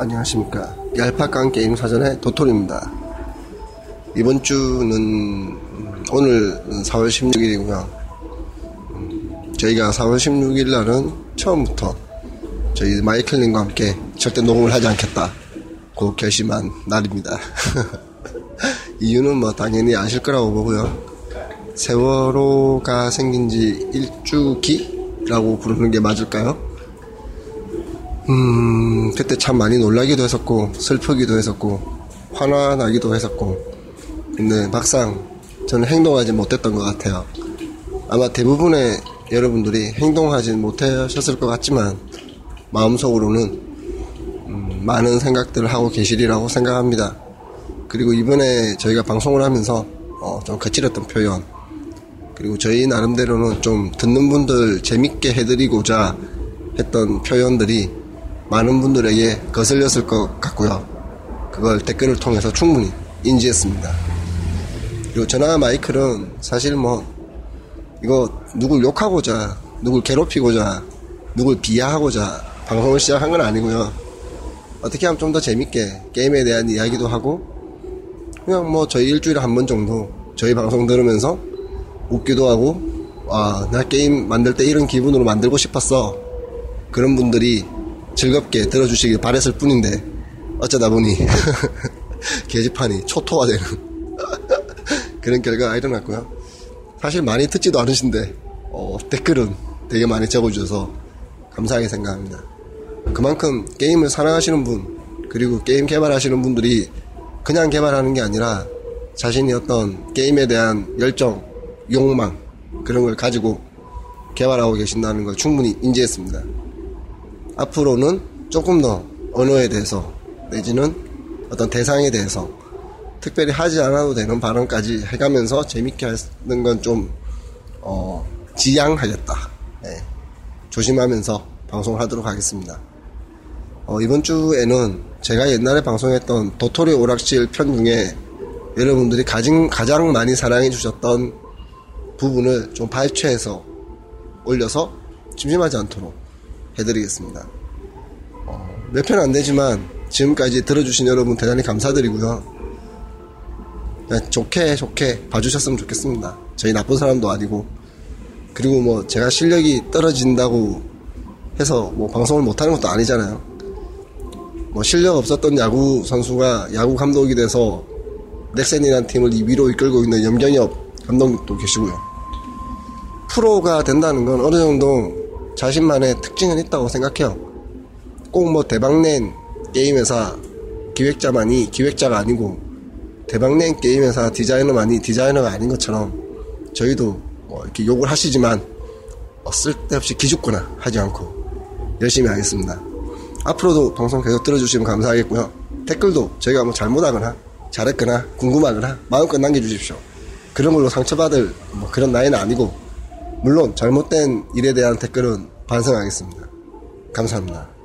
안녕하십니까. 얄팍한 게임 사전의 도토리입니다. 이번 주는 오늘 4월 16일이고요. 저희가 4월 16일 날은 처음부터 저희 마이클님과 함께 절대 녹음을 하지 않겠다. 고 결심한 날입니다. 이유는 뭐 당연히 아실 거라고 보고요. 세월호가 생긴 지 일주기라고 부르는 게 맞을까요? 음, 그때 참 많이 놀라기도 했었고, 슬프기도 했었고, 화나기도 했었고, 근데 막상 저는 행동하지 못했던 것 같아요. 아마 대부분의 여러분들이 행동하지 못하셨을 것 같지만, 마음속으로는, 음, 많은 생각들을 하고 계시리라고 생각합니다. 그리고 이번에 저희가 방송을 하면서, 어, 좀 거칠었던 표현, 그리고 저희 나름대로는 좀 듣는 분들 재밌게 해드리고자 했던 표현들이 많은 분들에게 거슬렸을 것 같고요. 그걸 댓글을 통해서 충분히 인지했습니다. 그리고 전화 마이클은 사실 뭐 이거 누굴 욕하고자 누굴 괴롭히고자 누굴 비하하고자 방송을 시작한 건 아니고요. 어떻게 하면 좀 더 재밌게 게임에 대한 이야기도 하고 그냥 뭐 저희 일주일에 한 번 정도 저희 방송 들으면서 웃기도 하고 아 나 게임 만들 때 이런 기분으로 만들고 싶었어 그런 분들이 즐겁게 들어주시길 바랬을 뿐인데 어쩌다 보니 게시판이 초토화되는 그런 결과가 일어났고요. 사실 많이 듣지도 않으신데 어, 댓글은 되게 많이 적어주셔서 감사하게 생각합니다. 그만큼 게임을 사랑하시는 분 그리고 게임 개발하시는 분들이 그냥 개발하는 게 아니라 자신이 어떤 게임에 대한 열정, 욕망 그런 걸 가지고 개발하고 계신다는 걸 충분히 인지했습니다. 앞으로는 조금 더 언어에 대해서 내지는 어떤 대상에 대해서 특별히 하지 않아도 되는 발언까지 해가면서 재밌게 하는 건 좀 어, 지양하겠다. 네. 조심하면서 방송을 하도록 하겠습니다. 어, 이번 주에는 제가 옛날에 방송했던 도토리 오락실 편 중에 여러분들이 가장, 가장 많이 사랑해 주셨던 부분을 좀 발췌해서 올려서 심심하지 않도록 해드리겠습니다. 어, 몇 편 안 되지만 지금까지 들어주신 여러분 대단히 감사드리고요. 좋게 좋게 봐주셨으면 좋겠습니다. 저희 나쁜 사람도 아니고 그리고 뭐 제가 실력이 떨어진다고 해서 뭐 방송을 못하는 것도 아니잖아요. 뭐 실력 없었던 야구 선수가 야구 감독이 돼서 넥센이라는 팀을 위로 이끌고 있는 염경엽 감독도 계시고요. 프로가 된다는 건 어느 정도 자신만의 특징은 있다고 생각해요. 꼭 뭐 대박낸 게임 회사 기획자만이 기획자가 아니고 대박낸 게임 회사 디자이너만이 디자이너가 아닌 것처럼 저희도 뭐 이렇게 욕을 하시지만 뭐 쓸데없이 기죽거나 하지 않고 열심히 하겠습니다. 앞으로도 방송 계속 들어주시면 감사하겠고요. 댓글도 저희가 뭐 잘못하거나 잘했거나 궁금하거나 마음껏 남겨주십시오. 그런 걸로 상처받을 뭐 그런 나이는 아니고 물론 잘못된 일에 대한 댓글은 반성하겠습니다. 감사합니다.